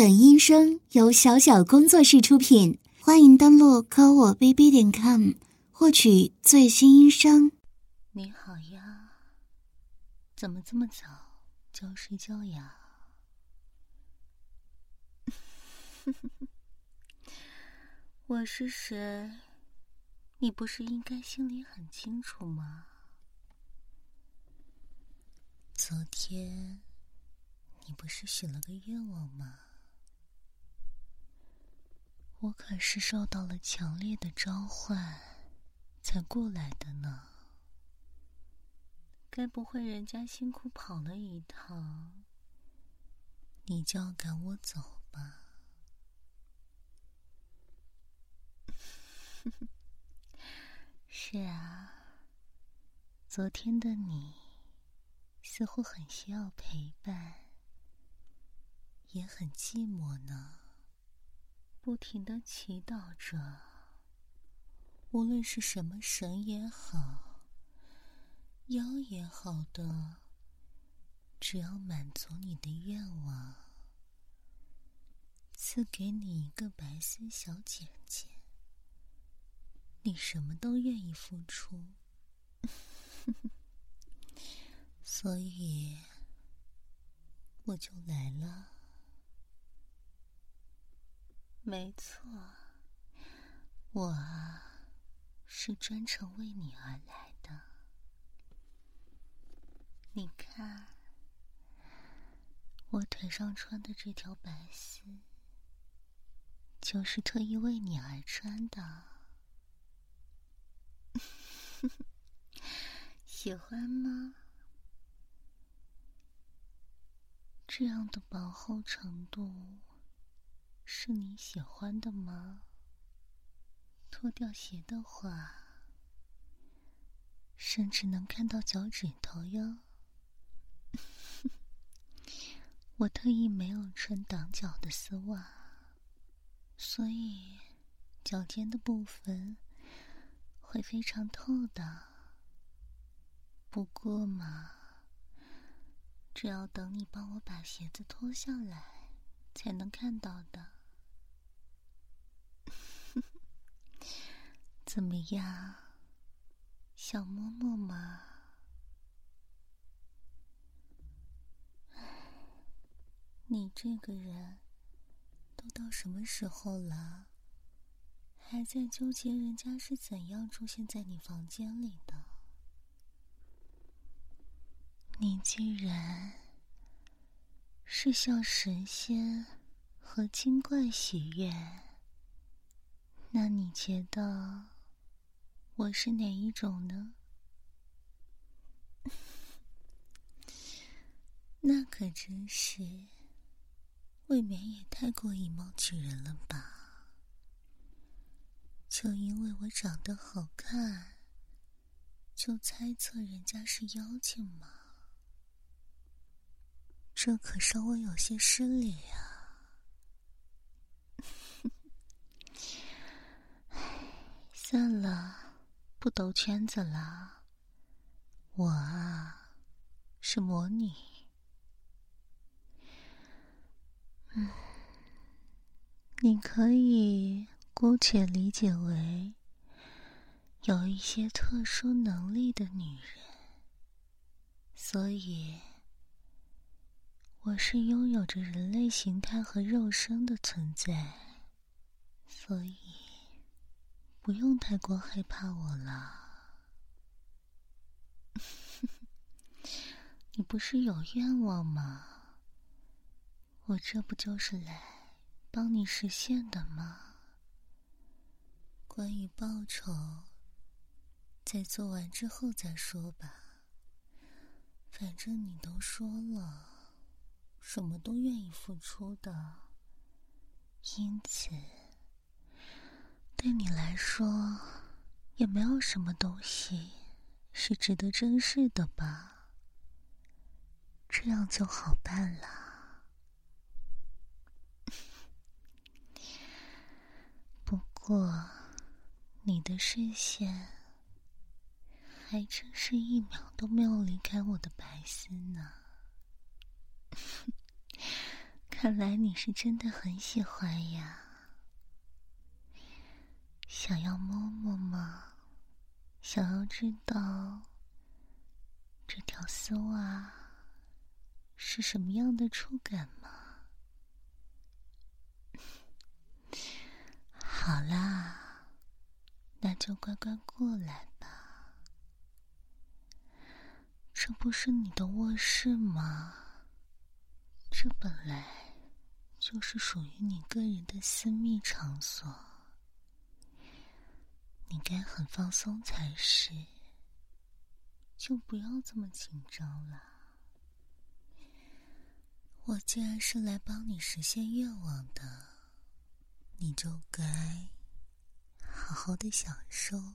本音声由小小工作室出品，欢迎登录科我 bb 点 com 获取最新音声。你好呀，怎么这么早就要睡觉呀？我是谁？你不是应该心里很清楚吗？昨天你不是许了个愿望吗？我可是受到了强烈的召唤才过来的呢。该不会人家辛苦跑了一趟，你就要赶我走吧？是啊，昨天的你似乎很需要陪伴，也很寂寞呢。不停的祈祷着，无论是什么神也好，妖也好的，只要满足你的愿望，赐给你一个白丝小姐姐，你什么都愿意付出。所以，我就来了。没错，我啊，是专程为你而来的。你看，我腿上穿的这条白丝，就是特意为你而穿的。喜欢吗？这样的薄厚程度。是你喜欢的吗？脱掉鞋的话，甚至能看到脚趾头哟。我特意没有穿挡脚的丝袜，所以脚尖的部分会非常透的。不过嘛，只要等你帮我把鞋子脱下来，才能看到的。怎么样，想摸摸吗？你这个人，都到什么时候了，还在纠结人家是怎样出现在你房间里的？你既然是向神仙和精怪许愿，那你觉得？我是哪一种呢？那可真是，未免也太过以貌取人了吧？就因为我长得好看，就猜测人家是妖精吗？这可稍微有些失礼啊！算了。不兜圈子了，我啊是魔女。嗯，你可以姑且理解为有一些特殊能力的女人，所以我是拥有着人类形态和肉身的存在，所以。不用太过害怕我了，你不是有愿望吗？我这不就是来帮你实现的吗？关于报酬，在做完之后再说吧。反正你都说了，什么都愿意付出的，因此。对你来说，也没有什么东西是值得珍视的吧？这样就好办了。不过，你的视线还真是一秒都没有离开我的白丝呢。看来你是真的很喜欢呀，想要摸摸吗？想要知道这条丝袜是什么样的触感吗？好啦，那就乖乖过来吧。这不是你的卧室吗？这本来就是属于你个人的私密场所，你该很放松才是，就不要这么紧张了。我既然是来帮你实现愿望的，你就该好好的享受，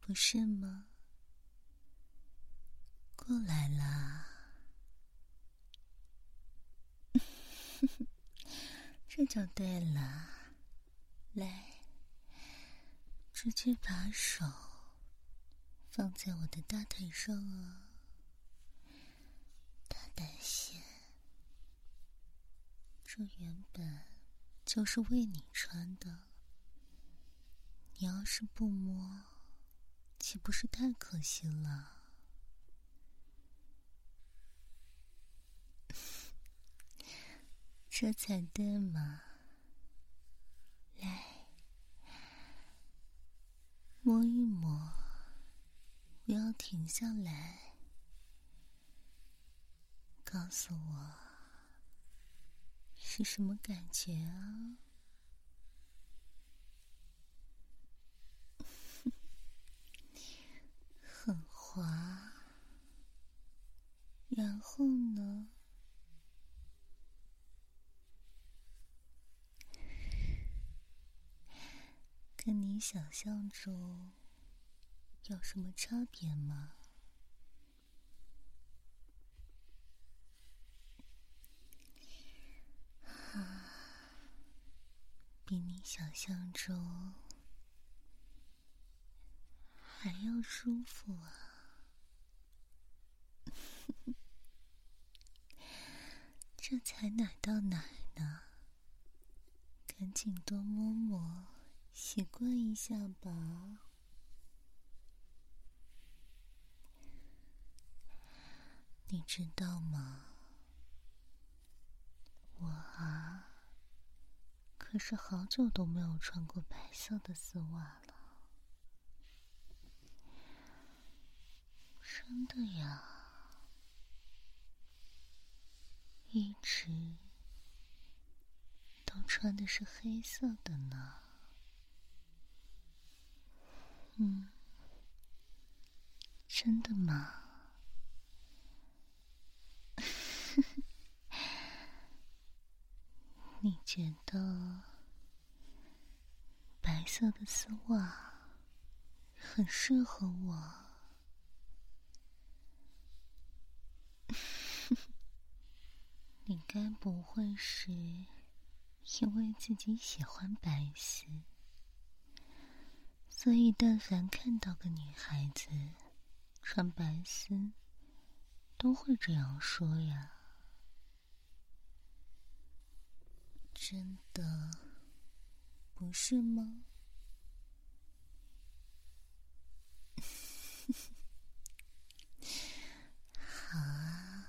不是吗？过来啦。这就对了，来，直接把手放在我的大腿上啊，大胆些。这原本就是为你穿的，你要是不摸，岂不是太可惜了？这才对嘛！来，摸一摸，不要停下来，告诉我是什么感觉啊？很滑，然后呢？跟你想象中有什么差别吗？啊，比你想象中还要舒服啊！这才哪到哪呢？赶紧多摸摸。习惯一下吧，你知道吗？我啊，可是好久都没有穿过白色的丝袜了，真的呀，一直都穿的是黑色的呢。嗯，真的吗？你觉得白色的丝袜很适合我？你该不会是因为自己喜欢白丝？所以，但凡看到个女孩子穿白丝，都会这样说呀。真的不是吗？好啊，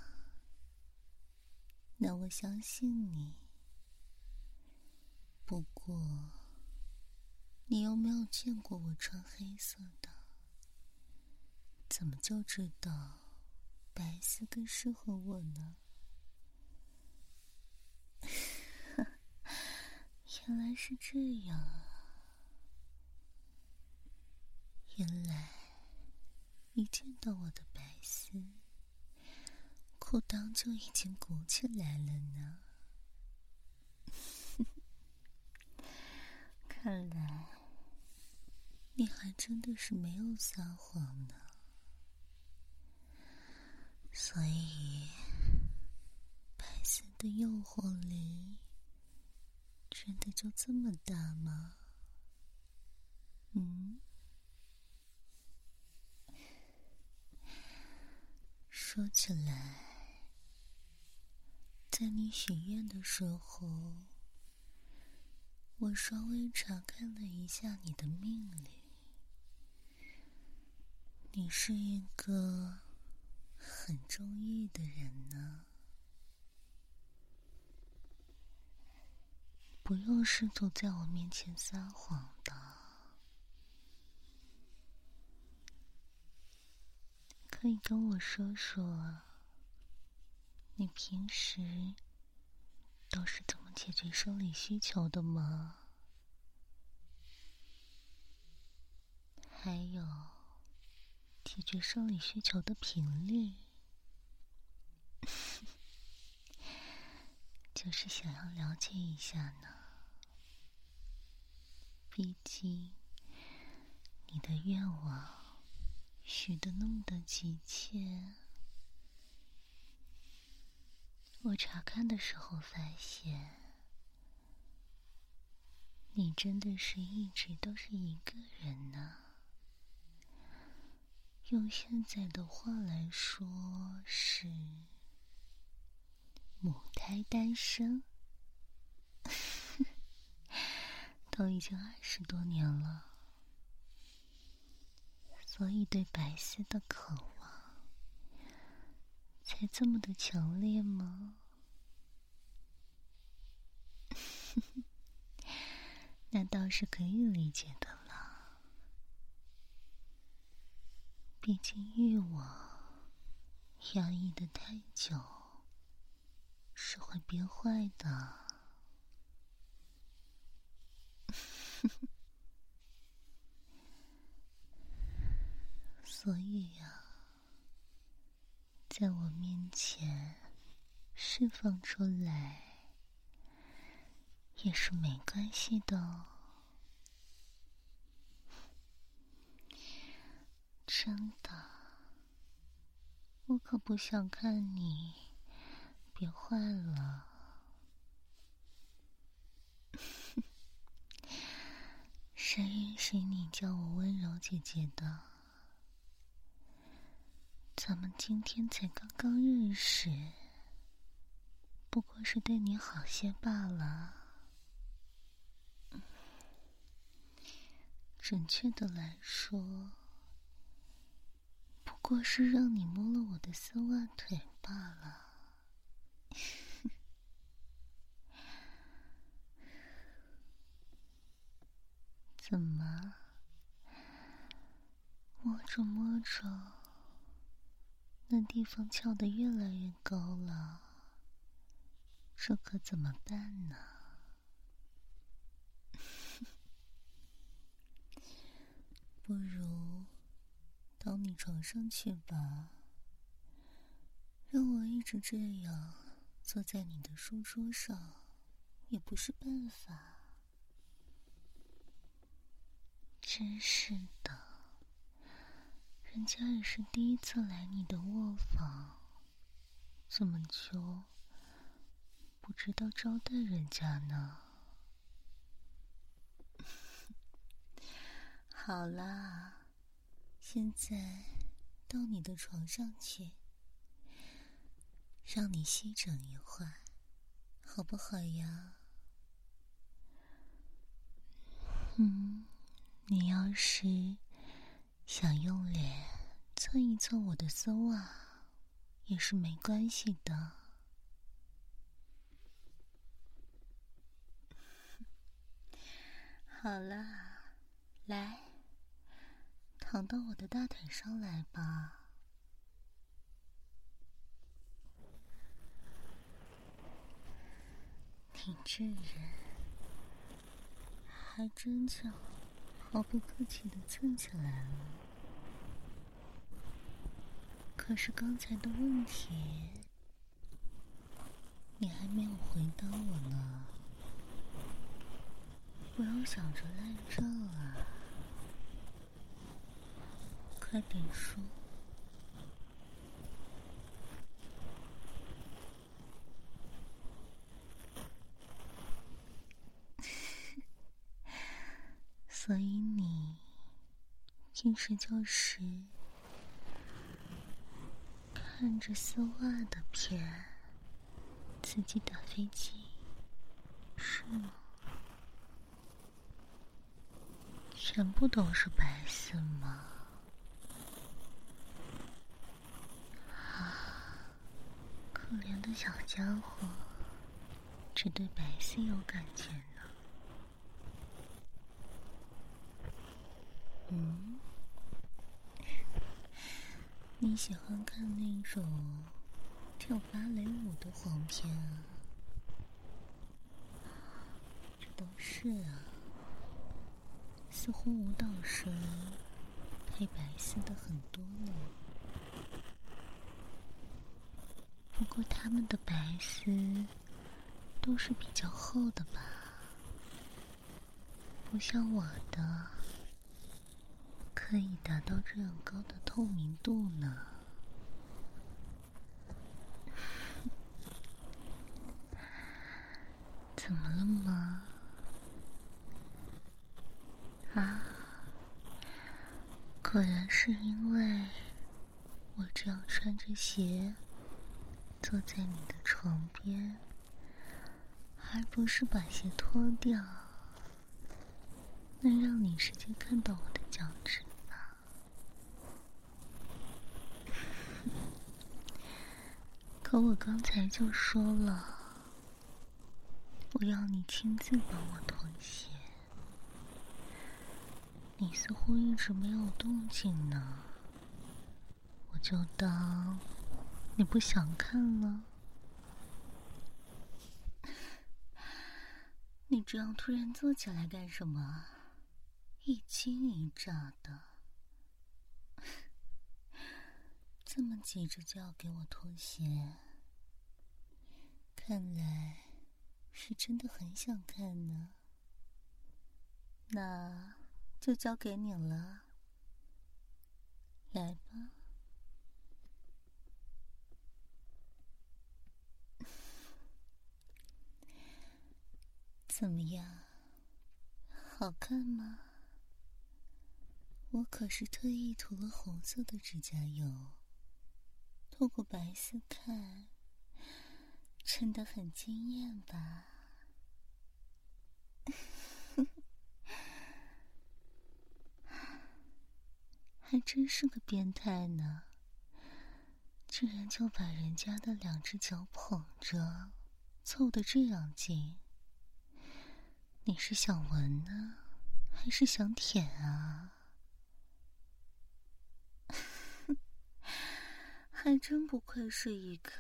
那我相信你。不过。你有没有见过我穿黑色的？怎么就知道白色更适合我呢？原来是这样啊！原来一见到我的白丝，裤裆就已经鼓起来了呢。看来。你还真的是没有撒谎呢，所以白色的诱惑力真的就这么大吗？嗯，说起来，在你许愿的时候，我稍微查看了一下你的命令，你是一个很中意的人呢。不用试图在我面前撒谎的，可以跟我说说，你平时都是怎么解决生理需求的吗？还有，解决生理需求的频率？就是想要了解一下呢。毕竟，你的愿望许的那么的急切，我查看的时候发现，你真的是一直都是一个人呢。用现在的话来说，是母胎单身。都已经二十多年了，所以对白丝的渴望才这么的强烈吗？那倒是可以理解的了，毕竟欲望压抑的太久是会变坏的。所以呀，在我面前释放出来也是没关系的。真的，我可不想看你变坏了。谁允许你叫我温柔姐姐的？咱们今天才刚刚认识，不过是对你好些罢了。准确的来说，不过是让你摸了我的丝袜腿罢了。怎么？摸着摸着，那地方翘得越来越高了，这可怎么办呢？不如到你床上去吧，让我一直这样坐在你的书桌上，也不是办法。真是的，人家也是第一次来你的卧房，怎么就不知道招待人家呢？好啦，现在到你的床上去，让你休整一会儿，好不好呀？嗯。你要是想用脸蹭一蹭我的丝袜，也是没关系的。好了，来，躺到我的大腿上来吧。你这人，还真巧。毫不客气的蹭起来了，可是刚才的问题，你还没有回答我呢。不要想着赖账啊，快点说。所以你平时就是看着丝袜的片，自己打飞机，是吗？全部都是白色吗？可怜的小家伙，只对白色有感情呢。嗯，你喜欢看那种跳芭蕾舞的黄片啊？这都是啊。似乎舞蹈生黑白色的很多呢，不过他们的白丝都是比较厚的吧，不像我的可以达到这样高的透明度呢。怎么了吗？啊，果然是因为我这样穿着鞋坐在你的床边，而不是把鞋脱掉，能让你直接看到我的脚趾吧？可我刚才就说了，我要你亲自帮我脱鞋。你似乎一直没有动静呢，我就当你不想看了。你这样突然坐起来干什么？一惊一乍的，这么急着就要给我脱鞋，看来是真的很想看呢。那。就交给你了，来吧。怎么样，好看吗？我可是特意涂了红色的指甲油，透过白丝看，真的很惊艳吧？还真是个变态呢！居然就把人家的两只脚捧着，凑得这样近。你是想闻呢，还是想舔啊？还真不愧是一个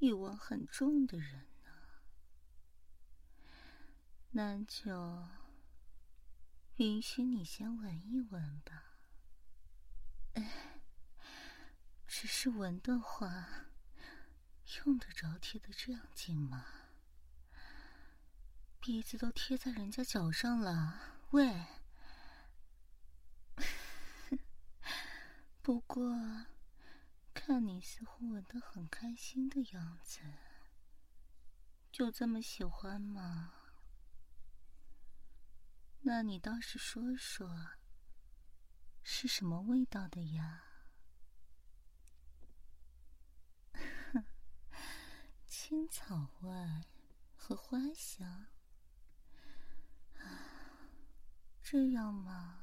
欲望很重的人呢。那就允许你先闻一闻吧。只是闻的话，用得着贴的这样近吗？鼻子都贴在人家脚上了，喂！不过，看你似乎闻得很开心的样子，就这么喜欢吗？那你倒是说说。是什么味道的呀？青草味和花香啊，这样吗？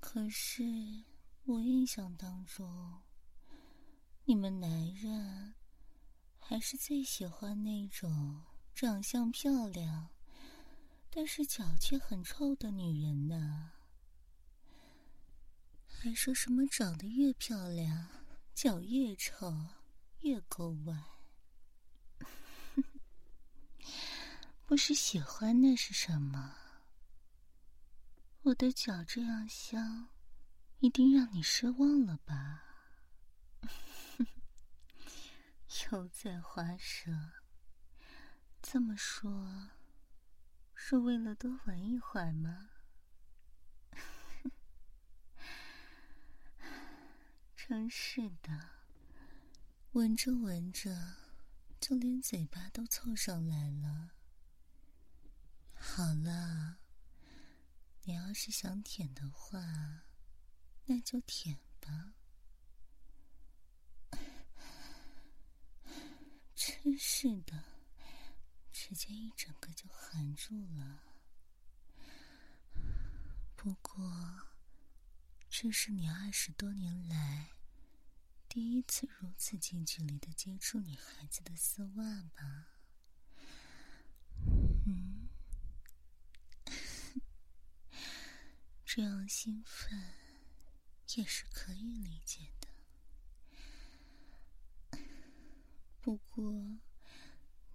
可是我印象当中，你们男人还是最喜欢那种长相漂亮。但是脚却很臭的女人呢？还说什么长得越漂亮，脚越臭，越够歪？不是喜欢那是什么？我的脚这样香，一定让你失望了吧？油嘴滑舌，这么说。是为了多玩一会儿吗？真是的，闻着闻着，就连嘴巴都凑上来了。好了，你要是想舔的话，那就舔吧。真是的，直接一整个就含住了。不过，这是你二十多年来第一次如此近距离的接触女孩子的丝袜吧？嗯，这样兴奋也是可以理解的。不过，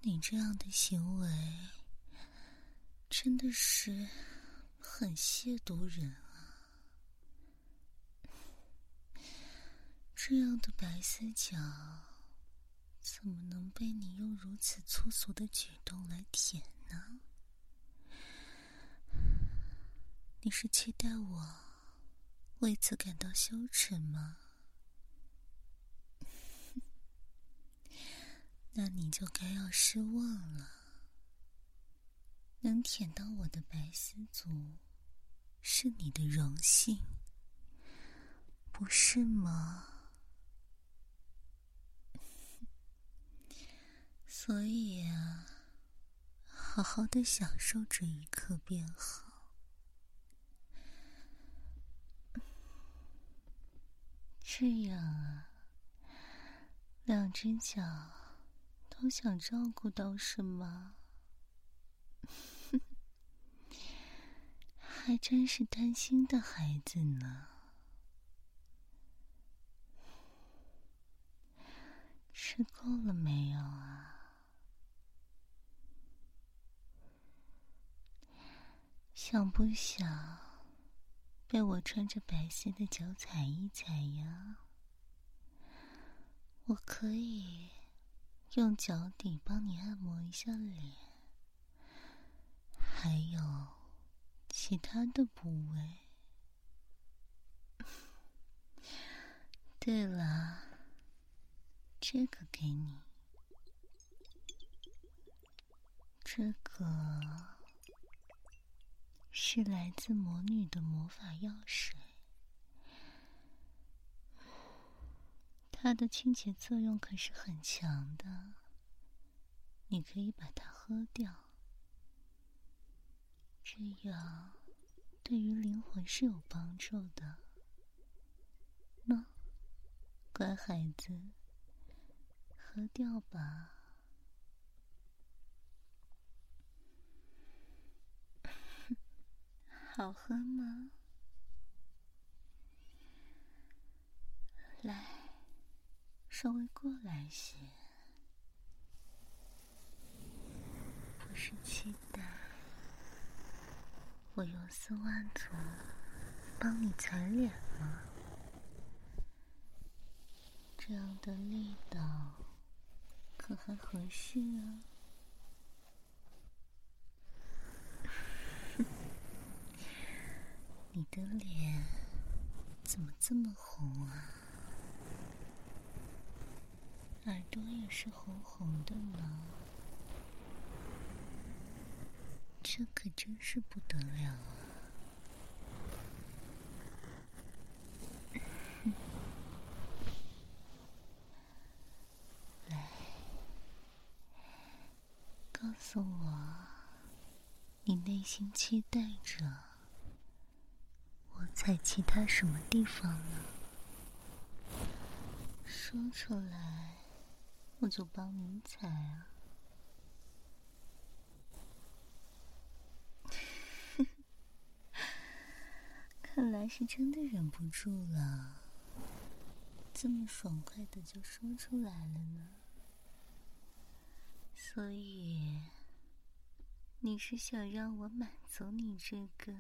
你这样的行为真的是很亵渎人啊！这样的白丝脚怎么能被你用如此粗俗的举动来舔呢？你是期待我为此感到羞耻吗？那你就该要失望了。能舔到我的白丝足，是你的荣幸，不是吗？所以啊，好好的享受这一刻便好。这样啊，两只脚。都想照顾到是吗？还真是担心的孩子呢。吃够了没有啊？想不想被我穿着白色的脚踩一踩呀？我可以。用脚底帮你按摩一下脸，还有其他的部位。对了，这个给你，这个是来自魔女的魔法药水。它的清洁作用可是很强的，你可以把它喝掉，这样对于灵魂是有帮助的。喏，乖孩子，喝掉吧。好喝吗？来。稍微过来些，不是期待我用丝袜足帮你踩脸吗？这样的力道可还合适啊？你的脸怎么这么红啊？耳朵也是红红的呢，这可真是不得了啊！来，告诉我，你内心期待着在其他什么地方呢？说出来。我就帮你踩啊！看来是真的忍不住了，这么爽快的就说出来了呢。所以，你是想让我满足你这个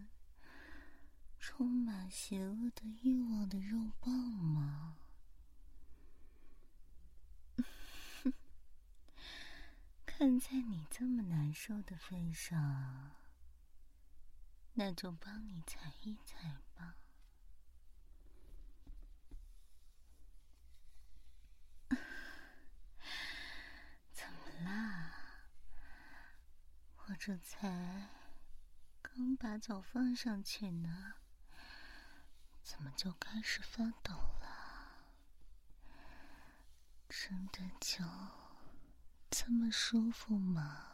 充满邪恶的欲望的肉棒吗？看在你这么难受的份上，那就帮你踩一踩吧。怎么啦？我这才刚把脚放上去呢，怎么就开始发抖了？真的就……这么舒服吗？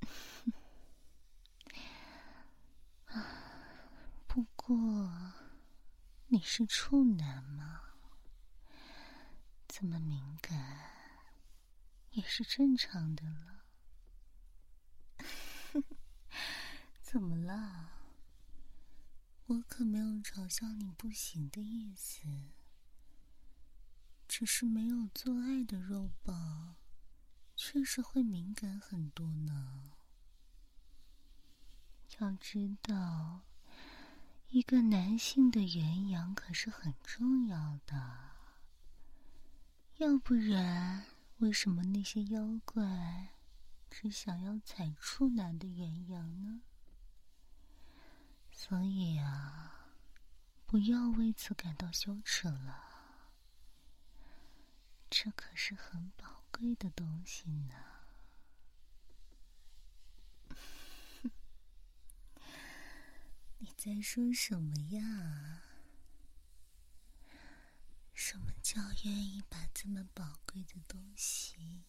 不过你是处男吗？这么敏感也是正常的了。怎么了？我可没有嘲笑你不行的意思，只是没有做爱的肉棒，确实会敏感很多呢。要知道，一个男性的元阳可是很重要的，要不然为什么那些妖怪只想要采处男的元阳呢？所以啊，不要为此感到羞耻了，这可是很宝贵的东西呢。你在说什么呀？什么叫愿意把这么宝贵的东西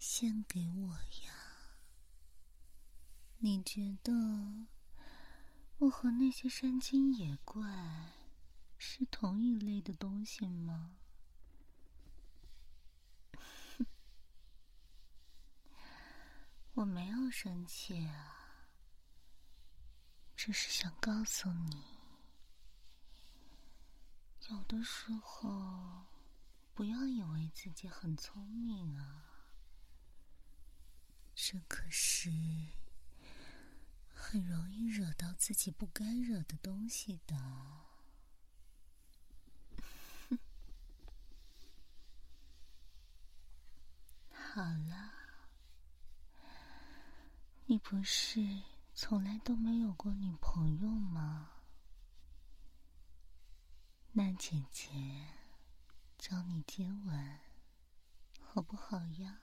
献给我呀？你觉得我和那些山精野怪是同一类的东西吗？我没有生气啊。只是想告诉你，有的时候不要以为自己很聪明啊，这可是很容易惹到自己不该惹的东西的。好了，你不是。从来都没有过女朋友吗？那姐姐教你接吻，好不好呀？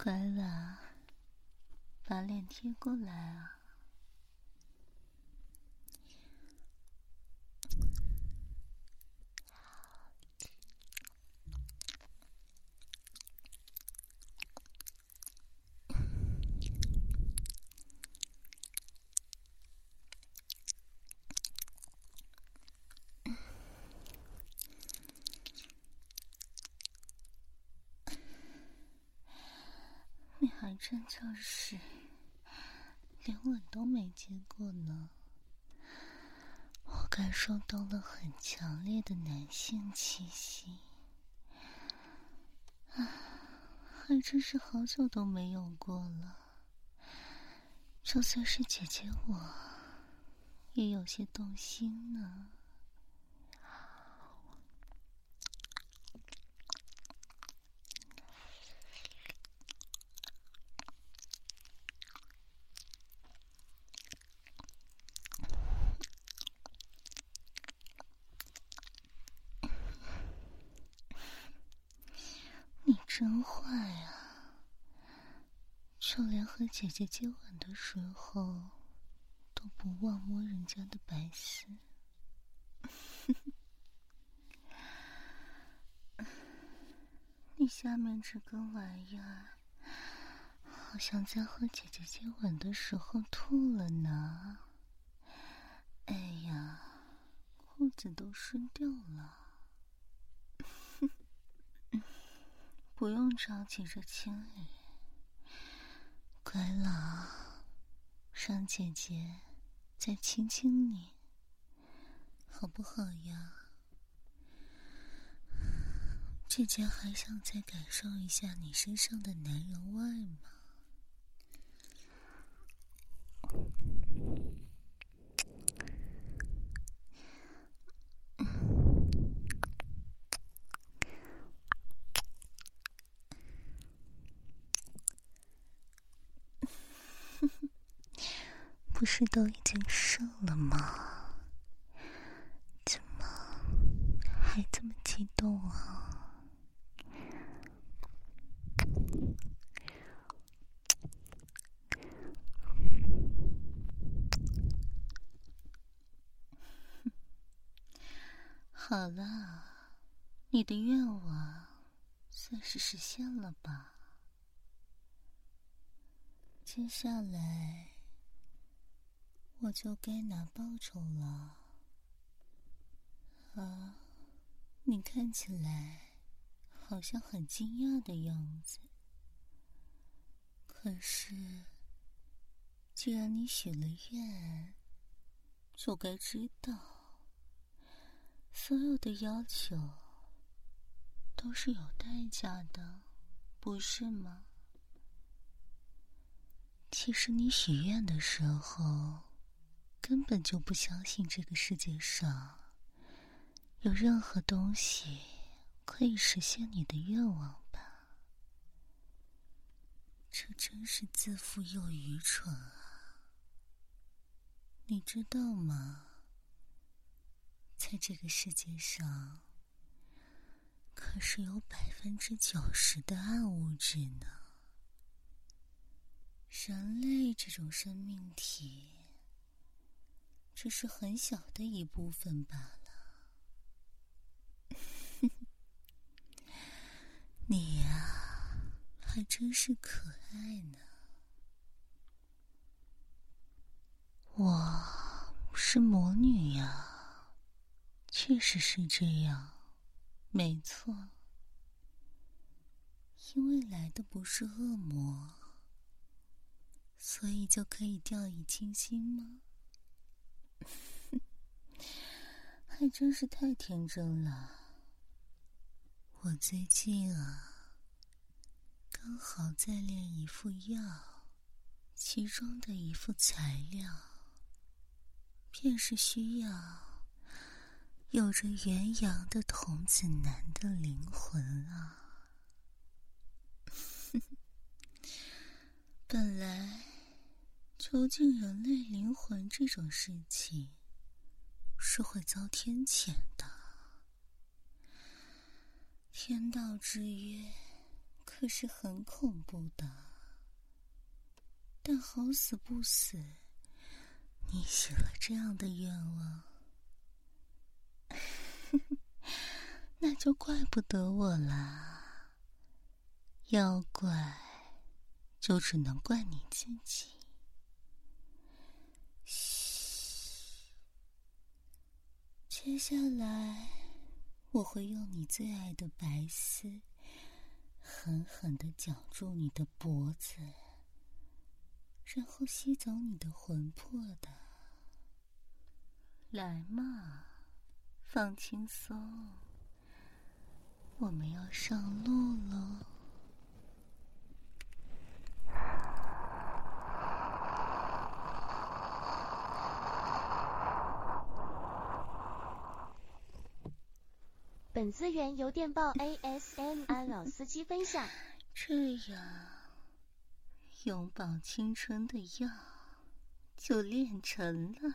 乖了，把脸贴过来啊。真就是连吻都没接过呢，我感受到了很强烈的男性气息，啊，还真是好久都没有过了。就算是姐姐我，也有些动心呢。真坏啊！就连和姐姐接吻的时候，都不忘摸人家的白丝。你下面这个玩意儿，好像在和姐姐接吻的时候吐了呢。哎呀，裤子都湿掉了。不用着急着清理，乖了，让姐姐再亲亲你，好不好呀？姐姐还想再感受一下你身上的男人味吗？不是都已经射了吗？怎么还这么激动啊？好了，你的愿望算是实现了吧？接下来我就该拿报酬了。啊，你看起来好像很惊讶的样子。可是，既然你许了愿，就该知道，所有的要求都是有代价的，不是吗？其实你许愿的时候，根本就不相信这个世界上有任何东西可以实现你的愿望吧？这真是自负又愚蠢啊！你知道吗？在这个世界上，可是有百分之九十的暗物质呢。人类这种生命体，只是很小的一部分罢了。你呀，还真是可爱呢。我是魔女呀，确实是这样，没错。因为来的不是恶魔。所以就可以掉以轻心吗？还真是太天真了。我最近啊，刚好在炼一副药，其中的一副材料，便是需要有着元阳的童子男的灵魂啊。本来。囚禁人类灵魂这种事情，是会遭天谴的。天道之约可是很恐怖的。但好死不死，你许了这样的愿望，那就怪不得我啦。要怪，就只能怪你自己。接下来，我会用你最爱的白丝，狠狠的绞住你的脖子，然后吸走你的魂魄的。来嘛，放轻松，我们要上路喽。本资源由电报 ASMR 老司机分享。这样，永葆青春的药就炼成了。